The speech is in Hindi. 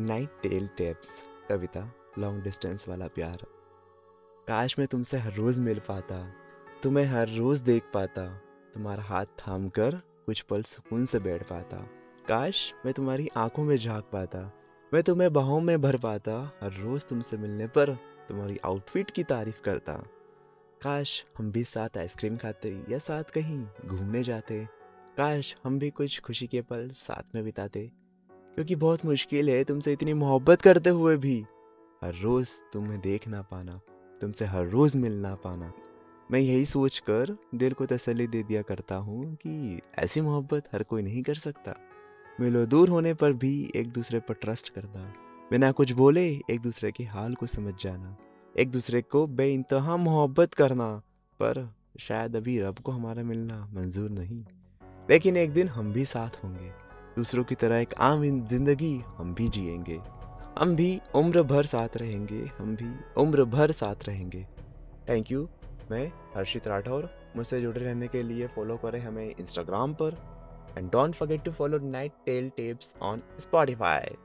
Night Tale Tapes, Kavita long distance वाला प्यार। काश मैं तुमसे हर रोज़ मिल पाता, तुम्हें हर रोज़ देख पाता, तुम्हारा हाथ थाम कर कुछ पल सुकून से बैठ पाता। काश मैं तुम्हारी आँखों में झाँक पाता, मैं तुम्हें बाहों में भर पाता, हर रोज़ तुमसे मिलने पर तुम्हारी आउटफिट की तारीफ़ करता। काश हम भी साथ आइसक्रीम खाते या साथ कहीं घूमने जाते, काश हम भी कुछ खुशी के पल साथ में बिताते क्योंकि बहुत मुश्किल है तुमसे इतनी मोहब्बत करते हुए भी। हर रोज़ तुम्हें देख ना पाना, तुमसे हर रोज़ मिल ना पाना। मैं यही सोच कर दिल को तसली दे दिया करता हूँ कि ऐसी मोहब्बत हर कोई नहीं कर सकता। मिलो दूर होने पर भी एक दूसरे पर ट्रस्ट करना, बिना कुछ बोले एक दूसरे के हाल को समझ जाना, एक दूसरे को बे इंतहा मोहब्बत करना, पर शायद अभी रब को हमारा मिलना मंजूर नहीं। लेकिन एक दिन हम भी साथ होंगे। दूसरों की तरह एक आम ज़िंदगी हम भी जिएँगे। हम भी उम्र भर साथ रहेंगे, हम भी उम्र भर साथ रहेंगे। थैंक यू मैं हर्षित राठौर, मुझसे जुड़े रहने के लिए फॉलो करें हमें इंस्टाग्राम पर। And don't forget to follow Night Tale Tapes on Spotify